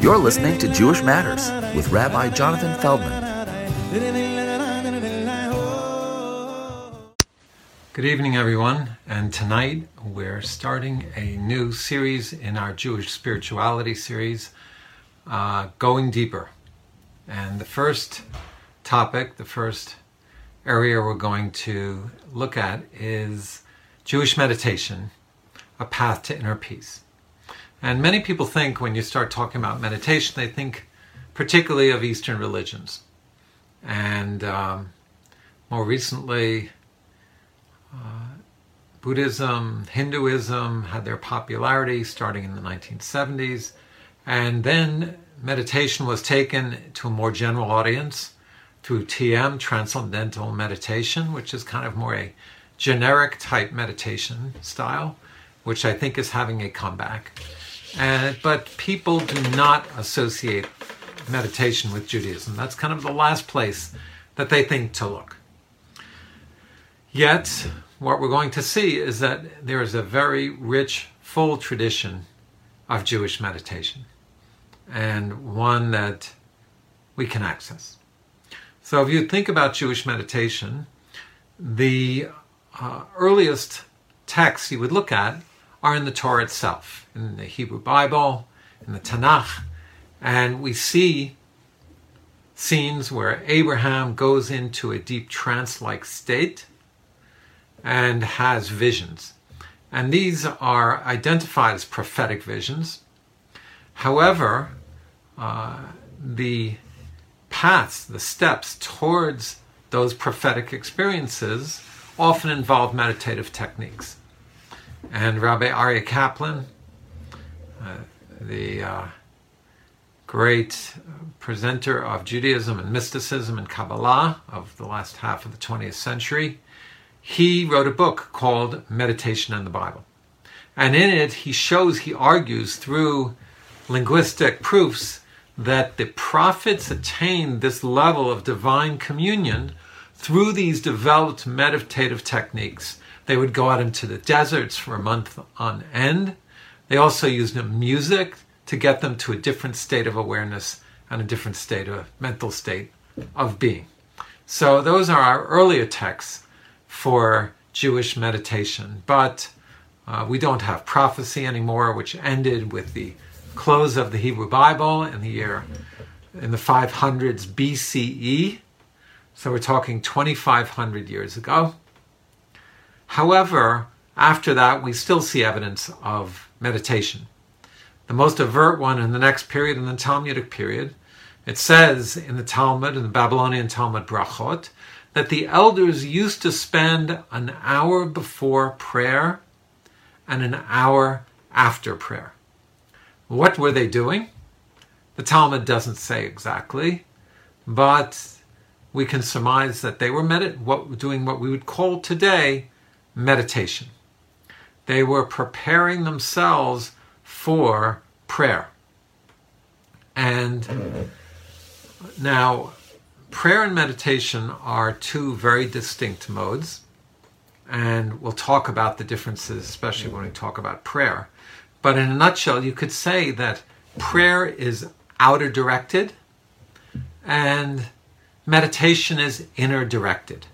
You're listening to Jewish Matters with Rabbi Jonathan Feldman. Good evening, everyone. And tonight we're starting a new series in our Jewish spirituality series, uh, Going Deeper. And the first topic, the first area we're going to look at is Jewish meditation, a path to inner peace. And many people think when you start talking about meditation, they think particularly of Eastern religions. And um, more recently, uh, Buddhism, Hinduism had their popularity starting in the 1970s. And then meditation was taken to a more general audience through TM, Transcendental Meditation, which is kind of more a generic type meditation style, which I think is having a comeback. And, but people do not associate meditation with Judaism. That's kind of the last place that they think to look. Yet, what we're going to see is that there is a very rich, full tradition of Jewish meditation, and one that we can access. So, if you think about Jewish meditation, the uh, earliest texts you would look at are in the Torah itself, in the Hebrew Bible, in the Tanakh, and we see scenes where Abraham goes into a deep trance like state and has visions. And these are identified as prophetic visions. However, uh, the paths, the steps towards those prophetic experiences often involve meditative techniques. And Rabbi Aryeh Kaplan, uh, the uh, great presenter of Judaism and mysticism and Kabbalah of the last half of the 20th century, he wrote a book called Meditation and the Bible. And in it, he shows, he argues through linguistic proofs that the prophets attained this level of divine communion through these developed meditative techniques. They would go out into the deserts for a month on end. They also used music to get them to a different state of awareness and a different state of mental state of being. So those are our earlier texts for Jewish meditation. But uh, we don't have prophecy anymore, which ended with the close of the Hebrew Bible in the year in the 500s BCE. So we're talking 2,500 years ago. However, after that, we still see evidence of meditation. The most overt one in the next period, in the Talmudic period, it says in the Talmud, in the Babylonian Talmud Brachot, that the elders used to spend an hour before prayer and an hour after prayer. What were they doing? The Talmud doesn't say exactly, but we can surmise that they were medit- what, doing what we would call today meditation. They were preparing themselves for prayer. And now, prayer and meditation are two very distinct modes, and we'll talk about the differences, especially when we talk about prayer. But in a nutshell, you could say that prayer is outer directed and meditation is inner directed.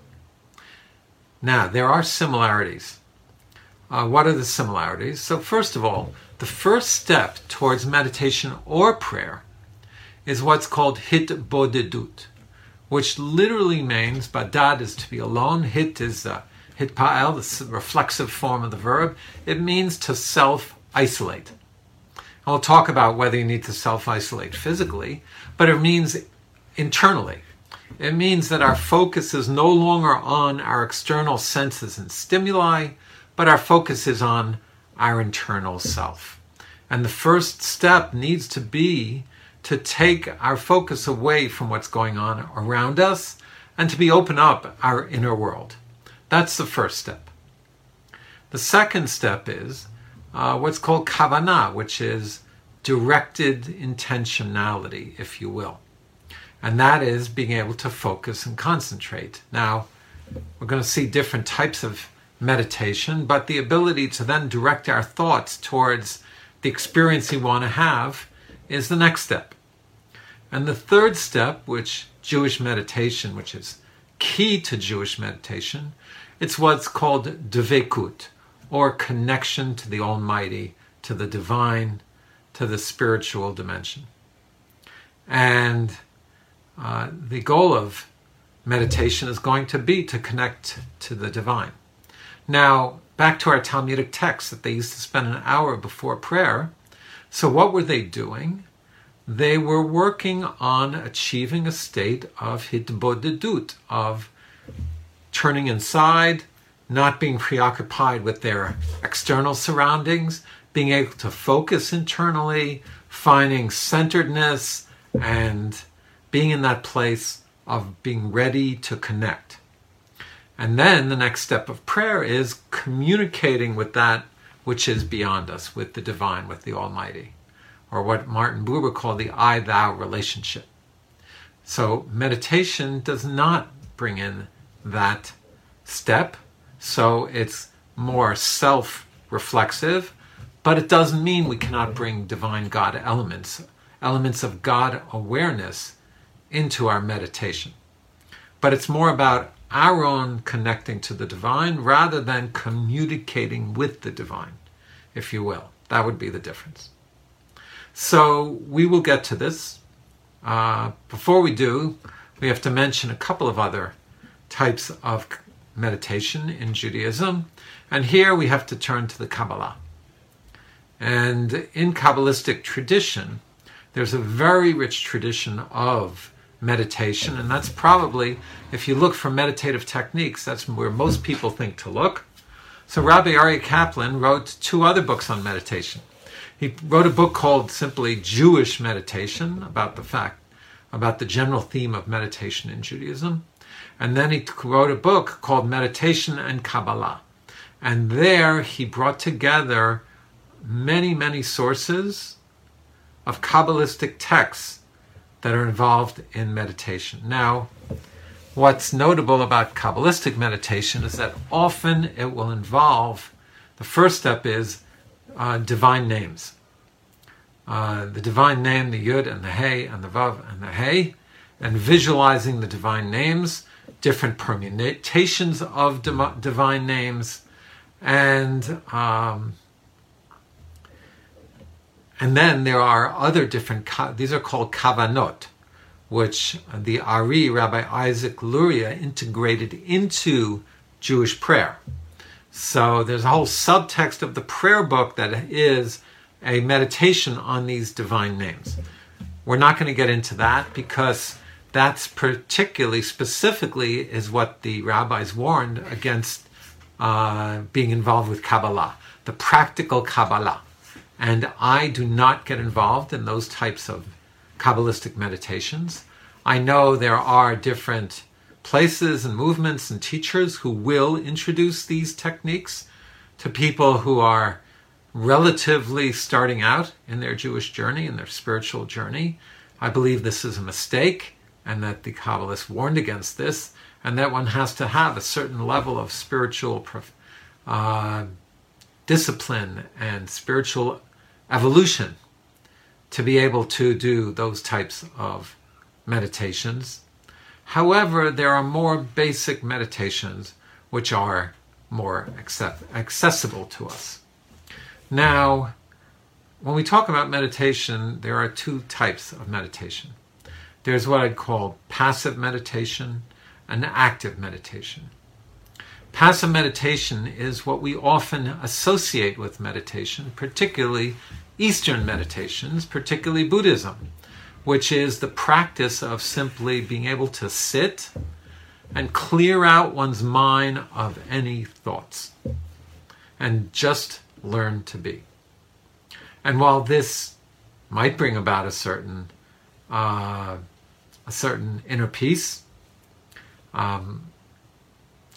Now, there are similarities. Uh, what are the similarities? So, first of all, the first step towards meditation or prayer is what's called hitbodedut, which literally means badad is to be alone, hit is uh, hitpa'el, the reflexive form of the verb. It means to self isolate. I'll talk about whether you need to self isolate physically, but it means internally. It means that our focus is no longer on our external senses and stimuli, but our focus is on our internal self. And the first step needs to be to take our focus away from what's going on around us and to be open up our inner world. That's the first step. The second step is uh, what's called kavana, which is directed intentionality, if you will. And that is being able to focus and concentrate. Now, we're going to see different types of meditation, but the ability to then direct our thoughts towards the experience we want to have is the next step. And the third step, which Jewish meditation, which is key to Jewish meditation, it's what's called dvekut, or connection to the Almighty, to the divine, to the spiritual dimension. And uh, the goal of meditation is going to be to connect to the divine. Now, back to our Talmudic text that they used to spend an hour before prayer. So, what were they doing? They were working on achieving a state of hitbodedut, of turning inside, not being preoccupied with their external surroundings, being able to focus internally, finding centeredness, and being in that place of being ready to connect. And then the next step of prayer is communicating with that which is beyond us, with the divine, with the Almighty, or what Martin Buber called the I thou relationship. So meditation does not bring in that step, so it's more self reflexive, but it doesn't mean we cannot bring divine God elements, elements of God awareness into our meditation. But it's more about our own connecting to the divine rather than communicating with the divine, if you will. That would be the difference. So we will get to this. Uh, before we do, we have to mention a couple of other types of meditation in Judaism. And here we have to turn to the Kabbalah. And in Kabbalistic tradition, there's a very rich tradition of meditation, and that's probably, if you look for meditative techniques, that's where most people think to look. So Rabbi Aryeh Kaplan wrote two other books on meditation. He wrote a book called simply Jewish Meditation about the fact, about the general theme of meditation in Judaism. And then he wrote a book called Meditation and Kabbalah. And there he brought together many, many sources of Kabbalistic texts that are involved in meditation. Now, what's notable about Kabbalistic meditation is that often it will involve the first step is uh, divine names. Uh, the divine name, the Yud and the Hey and the Vav and the Hey, and visualizing the divine names, different permutations of divine names, and um, and then there are other different, these are called kavanot, which the Ari, Rabbi Isaac Luria, integrated into Jewish prayer. So there's a whole subtext of the prayer book that is a meditation on these divine names. We're not going to get into that because that's particularly, specifically, is what the rabbis warned against uh, being involved with Kabbalah, the practical Kabbalah. And I do not get involved in those types of Kabbalistic meditations. I know there are different places and movements and teachers who will introduce these techniques to people who are relatively starting out in their Jewish journey, in their spiritual journey. I believe this is a mistake and that the Kabbalists warned against this, and that one has to have a certain level of spiritual uh, discipline and spiritual evolution to be able to do those types of meditations. However, there are more basic meditations which are more accept- accessible to us. Now, when we talk about meditation, there are two types of meditation. There's what I'd call passive meditation and active meditation. Passive meditation is what we often associate with meditation, particularly Eastern meditations, particularly Buddhism, which is the practice of simply being able to sit and clear out one's mind of any thoughts and just learn to be. And while this might bring about a certain uh, a certain inner peace, um,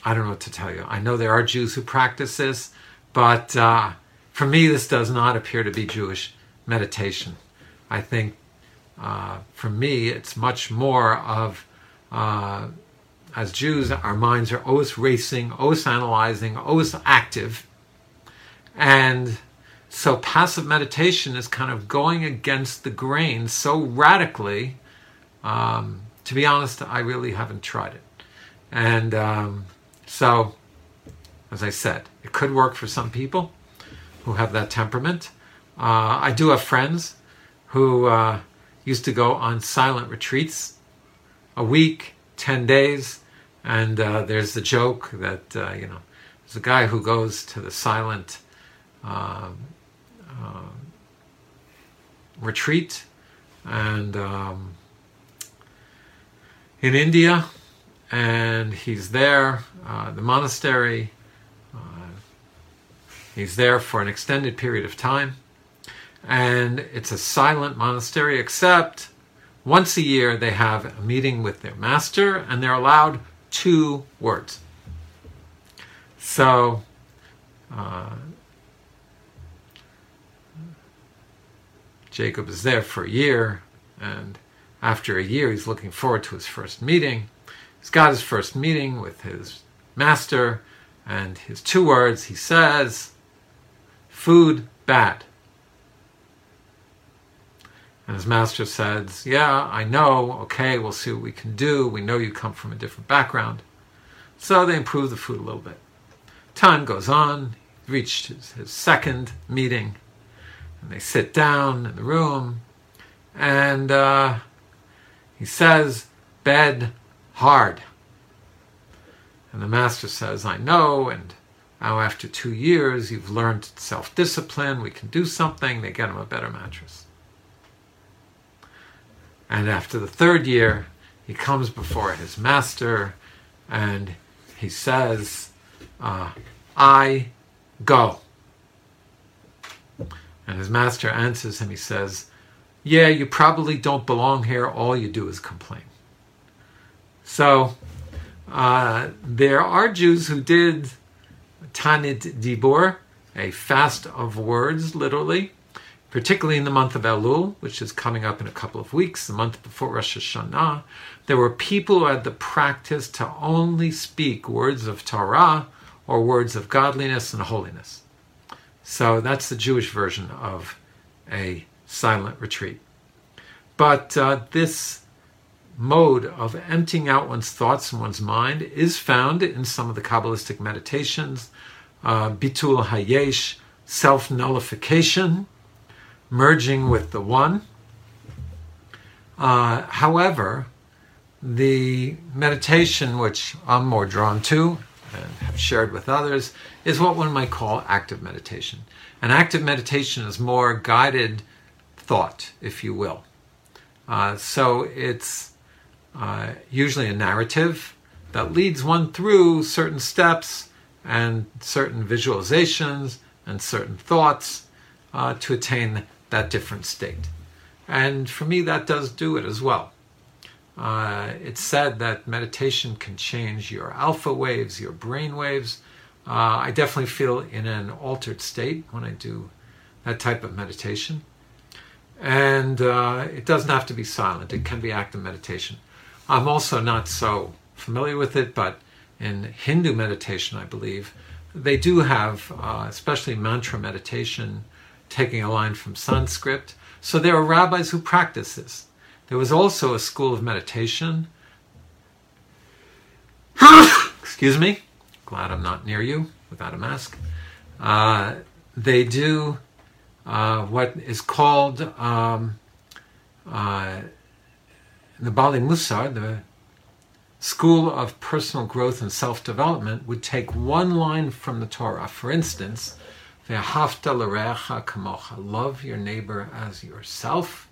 I don't know what to tell you. I know there are Jews who practice this, but uh, for me, this does not appear to be Jewish meditation. I think uh, for me, it's much more of, uh, as Jews, our minds are always racing, always analyzing, always active. And so passive meditation is kind of going against the grain so radically. Um, to be honest, I really haven't tried it. And um, so, as I said, it could work for some people who have that temperament. Uh, I do have friends who uh, used to go on silent retreats a week, 10 days. And uh, there's the joke that, uh, you know, there's a guy who goes to the silent um, um, retreat and um, in India, and he's there, uh, the monastery. Uh, he's there for an extended period of time, and it's a silent monastery, except once a year they have a meeting with their master, and they're allowed two words. So, uh, Jacob is there for a year, and after a year, he's looking forward to his first meeting. He's got his first meeting with his master, and his two words he says, Food bad. And his master says, Yeah, I know. Okay, we'll see what we can do. We know you come from a different background. So they improve the food a little bit. Time goes on. He reached his, his second meeting. And they sit down in the room. And uh, he says, Bed hard. And the master says, I know. And now, after two years, you've learned self discipline. We can do something. They get him a better mattress. And after the third year, he comes before his master and he says, uh, I go. And his master answers him, he says, Yeah, you probably don't belong here. All you do is complain. So uh, there are Jews who did Tanit Dibur, a fast of words, literally, particularly in the month of Elul, which is coming up in a couple of weeks, the month before Rosh Hashanah, there were people who had the practice to only speak words of Torah or words of godliness and holiness. So that's the Jewish version of a silent retreat. But uh, this mode of emptying out one's thoughts and one's mind is found in some of the Kabbalistic meditations, uh, Bitul Hayesh, self nullification, merging with the one. Uh, however, the meditation which I'm more drawn to and have shared with others is what one might call active meditation. And active meditation is more guided thought, if you will. Uh, so it's uh, usually a narrative that leads one through certain steps and certain visualizations and certain thoughts uh, to attain that different state. And for me, that does do it as well. Uh, it's said that meditation can change your alpha waves, your brain waves. Uh, I definitely feel in an altered state when I do that type of meditation. And uh, it doesn't have to be silent, it can be active meditation. I'm also not so familiar with it, but in Hindu meditation, I believe, they do have, uh, especially mantra meditation, taking a line from Sanskrit. So there are rabbis who practice this. There was also a school of meditation. Excuse me. Glad I'm not near you without a mask. Uh, they do uh, what is called um, uh, the Bali Musar, the school of personal growth and self development, would take one line from the Torah. For instance, kamocha, love your neighbor as yourself.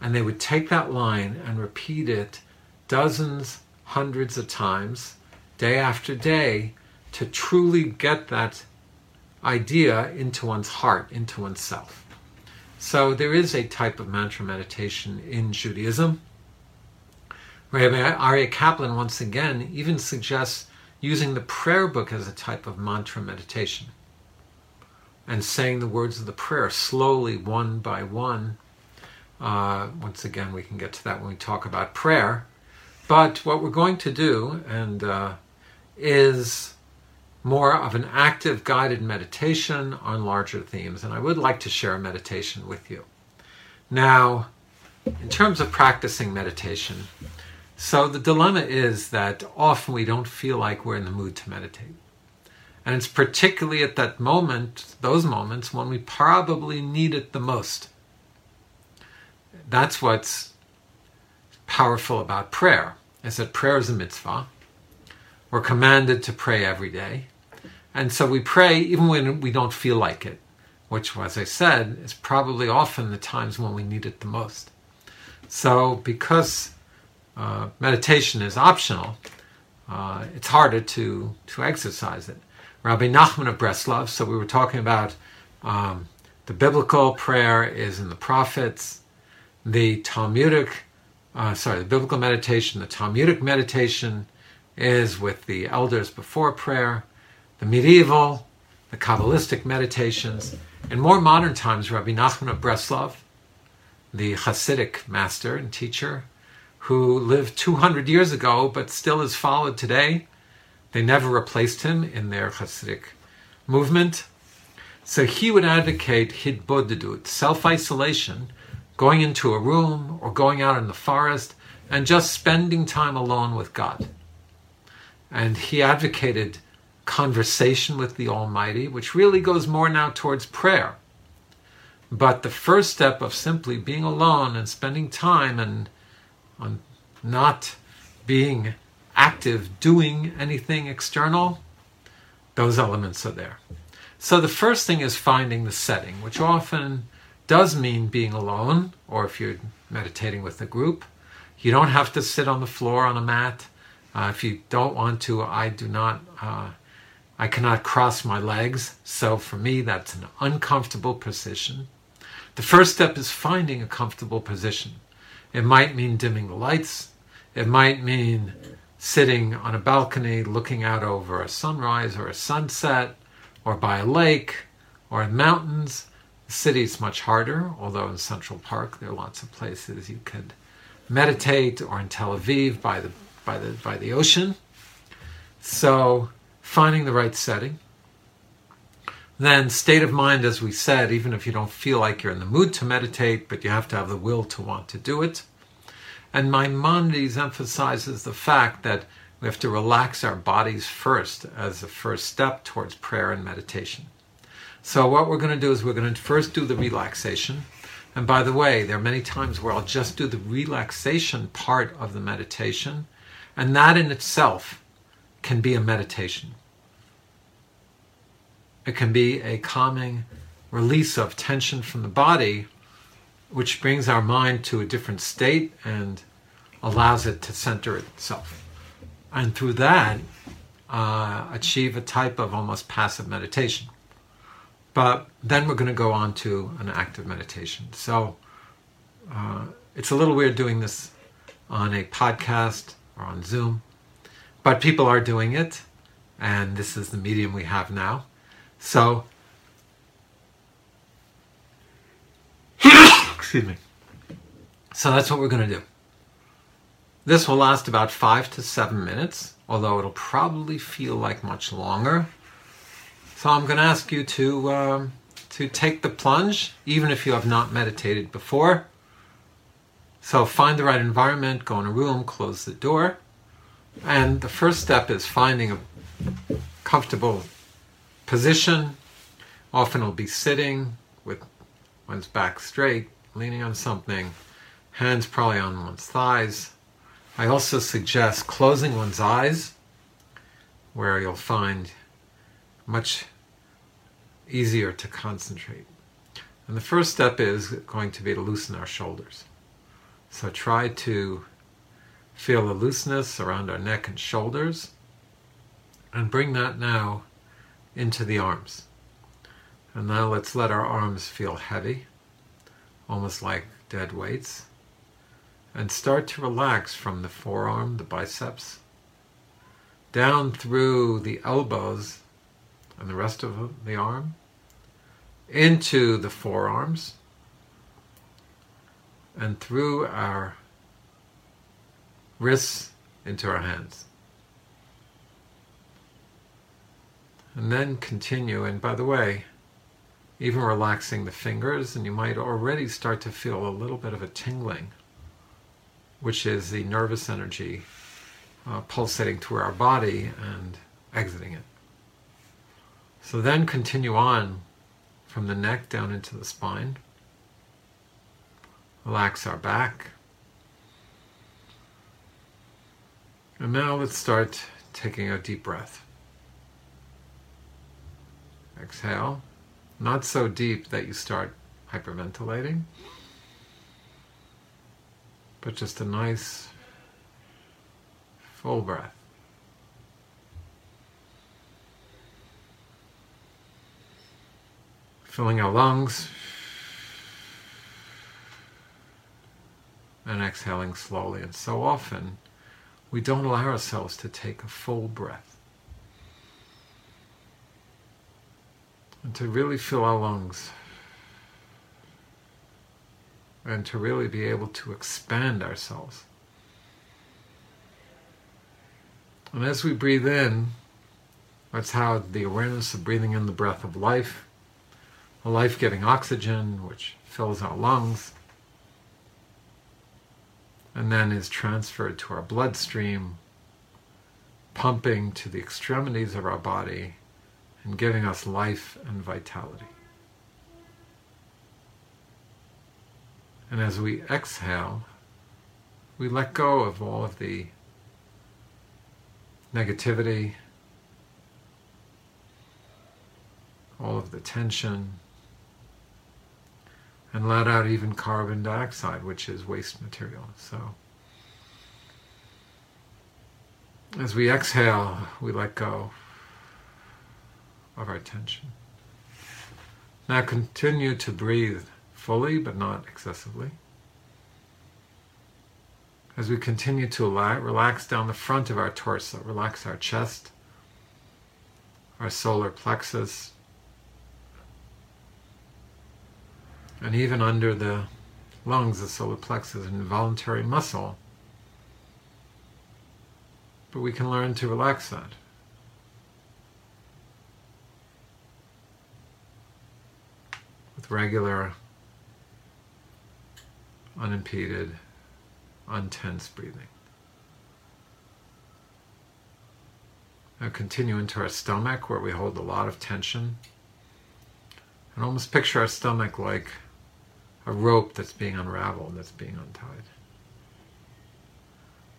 And they would take that line and repeat it dozens, hundreds of times, day after day, to truly get that idea into one's heart, into oneself. So there is a type of mantra meditation in Judaism. Rabbi Kaplan, once again, even suggests using the prayer book as a type of mantra meditation and saying the words of the prayer slowly, one by one. Uh, once again, we can get to that when we talk about prayer. But what we're going to do and uh, is more of an active guided meditation on larger themes, and I would like to share a meditation with you. Now, in terms of practicing meditation, so the dilemma is that often we don't feel like we're in the mood to meditate. And it's particularly at that moment, those moments, when we probably need it the most. That's what's powerful about prayer, is that prayer is a mitzvah. We're commanded to pray every day. And so we pray even when we don't feel like it, which, as I said, is probably often the times when we need it the most. So, because uh, meditation is optional, uh, it's harder to, to exercise it. Rabbi Nachman of Breslov. So we were talking about um, the biblical prayer is in the prophets, the Talmudic, uh, sorry, the biblical meditation, the Talmudic meditation is with the elders before prayer, the medieval, the Kabbalistic meditations. In more modern times, Rabbi Nachman of Breslov, the Hasidic master and teacher, who lived 200 years ago but still is followed today they never replaced him in their Hasidic movement. So he would advocate hitbodedut, self-isolation, going into a room or going out in the forest and just spending time alone with God. And he advocated conversation with the Almighty, which really goes more now towards prayer. But the first step of simply being alone and spending time and on not being active doing anything external, those elements are there. So the first thing is finding the setting, which often does mean being alone, or if you're meditating with a group. You don't have to sit on the floor on a mat. Uh, if you don't want to, I do not, uh, I cannot cross my legs. So for me, that's an uncomfortable position. The first step is finding a comfortable position. It might mean dimming the lights. It might mean sitting on a balcony looking out over a sunrise or a sunset or by a lake or in mountains. The city's much harder, although in Central Park there are lots of places you could meditate or in Tel Aviv by the by the by the ocean. So finding the right setting. Then state of mind, as we said, even if you don't feel like you're in the mood to meditate, but you have to have the will to want to do it. And Maimonides emphasizes the fact that we have to relax our bodies first as a first step towards prayer and meditation. So, what we're going to do is we're going to first do the relaxation. And by the way, there are many times where I'll just do the relaxation part of the meditation, and that in itself can be a meditation. It can be a calming release of tension from the body which brings our mind to a different state and allows it to center itself. And through that, uh, achieve a type of almost passive meditation. But then we're going to go on to an active meditation. So uh, it's a little weird doing this on a podcast or on Zoom, but people are doing it, and this is the medium we have now. So Excuse me. So that's what we're going to do. This will last about five to seven minutes, although it'll probably feel like much longer. So I'm going to ask you to um, to take the plunge, even if you have not meditated before. So find the right environment, go in a room, close the door, and the first step is finding a comfortable position. Often it'll be sitting with one's back straight, leaning on something, hands probably on one's thighs. I also suggest closing one's eyes, where you'll find much easier to concentrate. And the first step is going to be to loosen our shoulders. So try to feel the looseness around our neck and shoulders, and bring that now into the arms. And now let's let our arms feel heavy almost like dead weights. And start to relax from the forearm, the biceps, down through the elbows and the rest of the arm, into the forearms, and through our wrists into our hands. And then continue. And by the way, even relaxing the fingers, and you might already start to feel a little bit of a tingling, which is the nervous energy uh, pulsating through our body and exiting it. So then continue on from the neck down into the spine. Relax our back. And now let's start taking a deep breath. Exhale. Not so deep that you start hyperventilating, but just a nice full breath. Filling our lungs and exhaling slowly. And so often we don't allow ourselves to take a full breath. And to really fill our lungs and to really be able to expand ourselves. And as we breathe in, that's how the awareness of breathing in the breath of life, the life giving oxygen, which fills our lungs, and then is transferred to our bloodstream, pumping to the extremities of our body and giving us life and vitality. And as we exhale, we let go of all of the negativity, all of the tension, and let out even carbon dioxide, which is waste material. So, as we exhale, we let go of our tension. Now continue to breathe fully but not excessively. As we continue to relax down the front of our torso, relax our chest, our solar plexus, and even under the lungs, the solar plexus is an involuntary muscle. But we can learn to relax that. Regular, unimpeded, untense breathing. Now continue into our stomach where we hold a lot of tension. And almost picture our stomach like a rope that's being unraveled, that's being untied.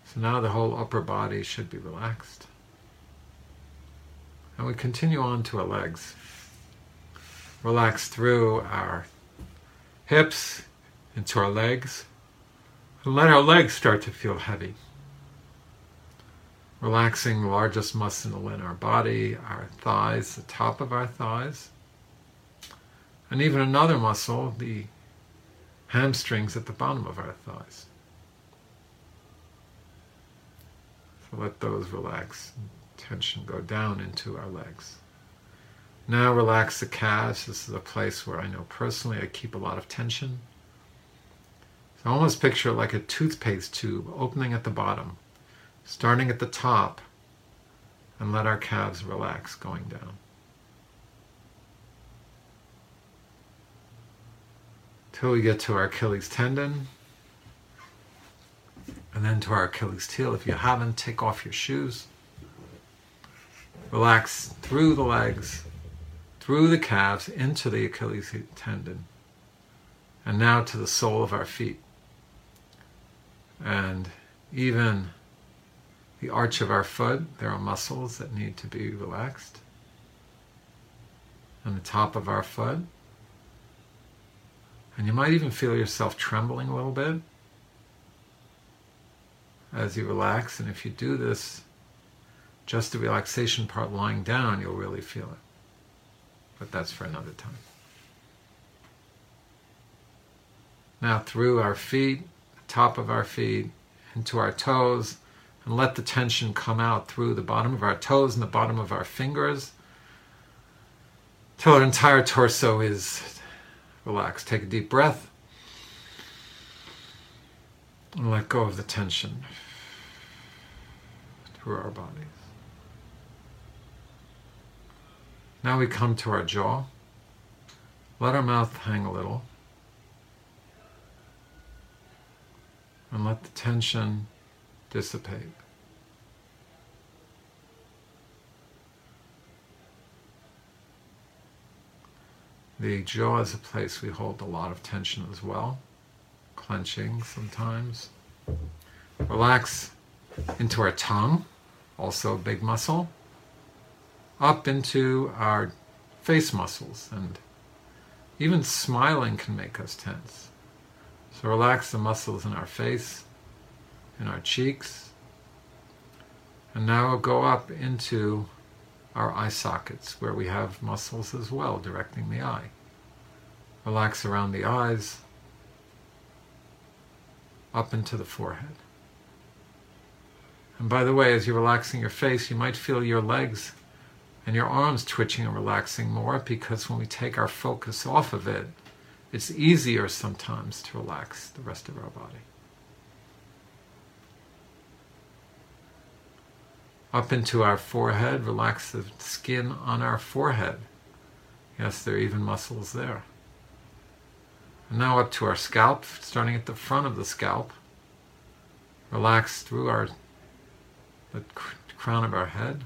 So now the whole upper body should be relaxed. And we continue on to our legs relax through our hips into our legs. And let our legs start to feel heavy. Relaxing the largest muscle in our body, our thighs, the top of our thighs. And even another muscle, the hamstrings at the bottom of our thighs. So let those relax, tension go down into our legs. Now relax the calves. This is a place where I know personally I keep a lot of tension. So almost picture it like a toothpaste tube opening at the bottom, starting at the top, and let our calves relax going down. Till we get to our Achilles tendon, and then to our Achilles heel. If you haven't, take off your shoes. Relax through the legs through the calves into the Achilles tendon, and now to the sole of our feet. And even the arch of our foot, there are muscles that need to be relaxed. And the top of our foot. And you might even feel yourself trembling a little bit as you relax. And if you do this, just the relaxation part lying down, you'll really feel it but that's for another time. Now, through our feet, top of our feet, into our toes, and let the tension come out through the bottom of our toes and the bottom of our fingers till our entire torso is relaxed. Take a deep breath and let go of the tension through our bodies. Now we come to our jaw. Let our mouth hang a little. And let the tension dissipate. The jaw is a place we hold a lot of tension as well, clenching sometimes. Relax into our tongue, also a big muscle, up into our face muscles, and even smiling can make us tense. So relax the muscles in our face, in our cheeks, and now go up into our eye sockets where we have muscles as well directing the eye. Relax around the eyes, up into the forehead. And by the way, as you're relaxing your face, you might feel your legs and your arms twitching and relaxing more because when we take our focus off of it, it's easier sometimes to relax the rest of our body. Up into our forehead, relax the skin on our forehead. Yes, there are even muscles there. And now up to our scalp, starting at the front of the scalp. Relax through our the crown of our head,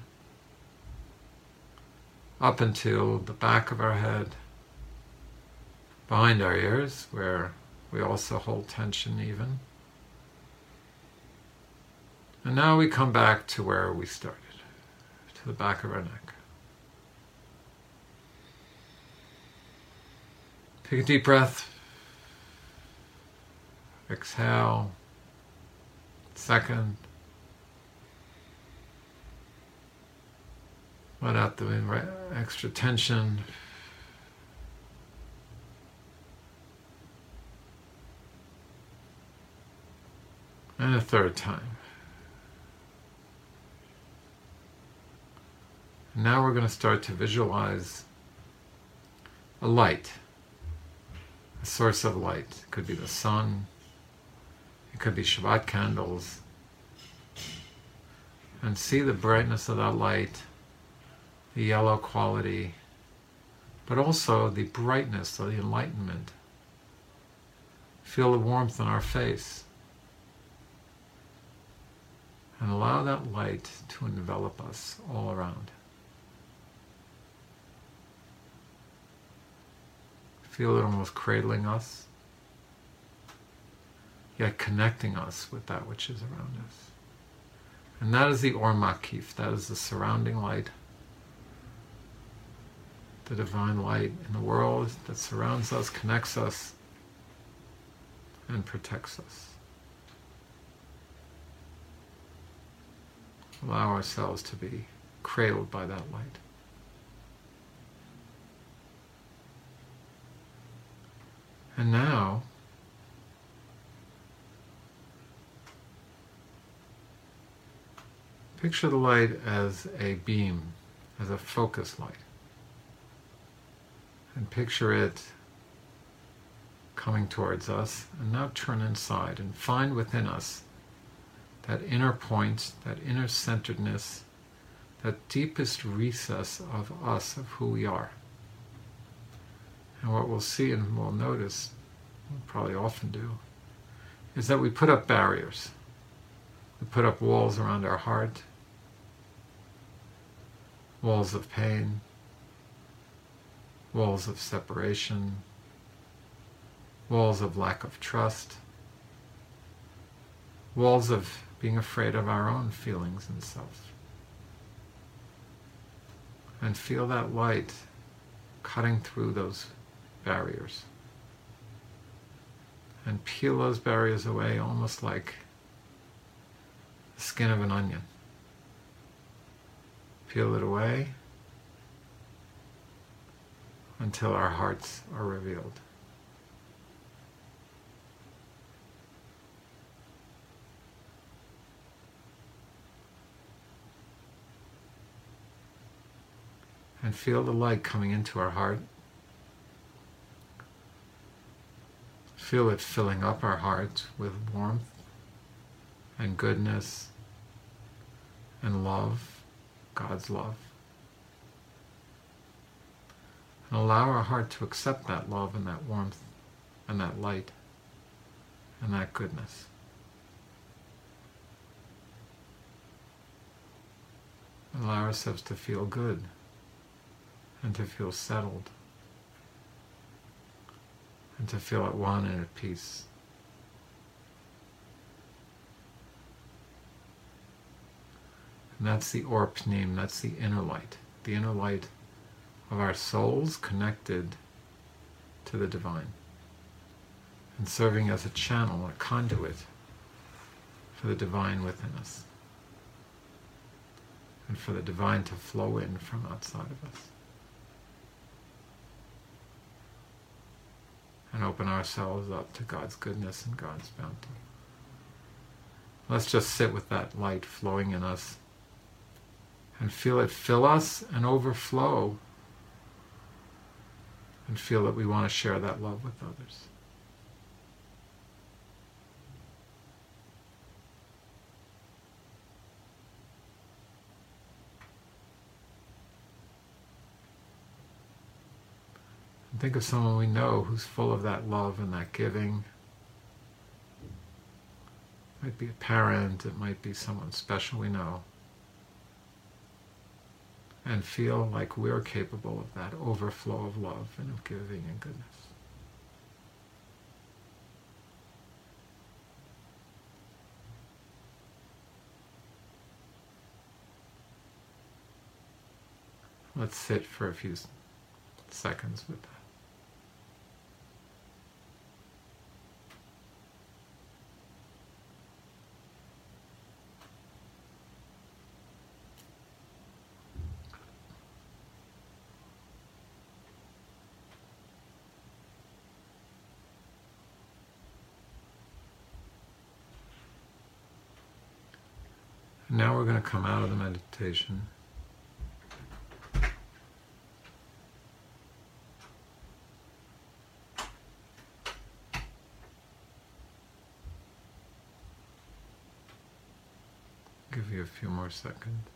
up until the back of our head, behind our ears, where we also hold tension even. And now we come back to where we started, to the back of our neck. Take a deep breath. Exhale. Second. Let out the extra tension. And a third time. Now we're going to start to visualize a light, a source of light. It could be the sun, it could be Shabbat candles. And see the brightness of that light the yellow quality, but also the brightness of the enlightenment. Feel the warmth on our face. And allow that light to envelop us all around. Feel it almost cradling us, yet connecting us with that which is around us. And that is the Ormakif, that is the surrounding light the divine light in the world that surrounds us, connects us, and protects us. Allow ourselves to be cradled by that light. And now, picture the light as a beam, as a focus light and picture it coming towards us. And now turn inside and find within us that inner point, that inner centeredness, that deepest recess of us, of who we are. And what we'll see and we'll notice, we'll probably often do, is that we put up barriers. We put up walls around our heart, walls of pain, walls of separation, walls of lack of trust, walls of being afraid of our own feelings and self. And feel that light cutting through those barriers. And peel those barriers away almost like the skin of an onion. Peel it away until our hearts are revealed. And feel the light coming into our heart. Feel it filling up our hearts with warmth and goodness and love, God's love. And allow our heart to accept that love and that warmth and that light and that goodness. Allow ourselves to feel good and to feel settled and to feel at one and at peace. And that's the Or Pnimi, that's the inner light, the inner light of our souls connected to the divine and serving as a channel, a conduit for the divine within us and for the divine to flow in from outside of us. And open ourselves up to God's goodness and God's bounty. Let's just sit with that light flowing in us and feel it fill us and overflow and feel that we want to share that love with others. And think of someone we know who's full of that love and that giving. It might be a parent, it might be someone special we know and feel like we're capable of that overflow of love and of giving and goodness. Let's sit for a few seconds with that. Now we're going to come out of the meditation. Give you a few more seconds.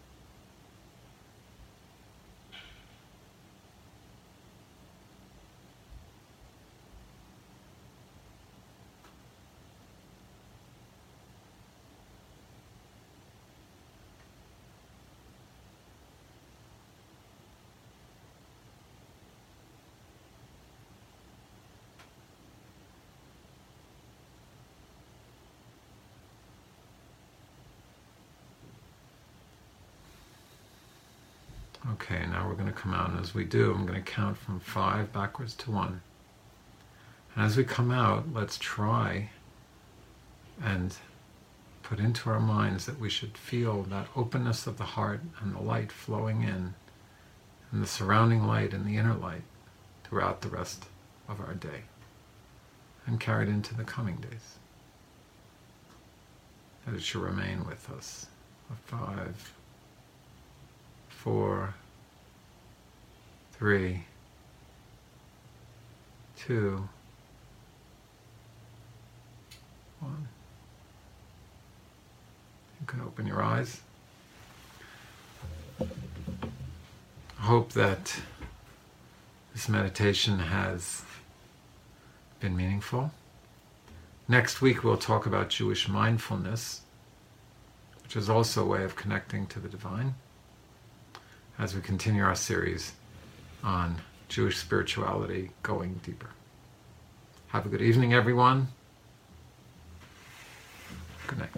Okay, now we're going to come out, and as we do, I'm going to count from five backwards to one. And as we come out, let's try and put into our minds that we should feel that openness of the heart and the light flowing in, and the surrounding light and the inner light throughout the rest of our day, and carried into the coming days. That it should remain with us. Five four, three, two, one. You can open your eyes. I hope that this meditation has been meaningful. Next week, we'll talk about Jewish mindfulness, which is also a way of connecting to the divine as we continue our series on Jewish spirituality going deeper. Have a good evening, everyone. Good night.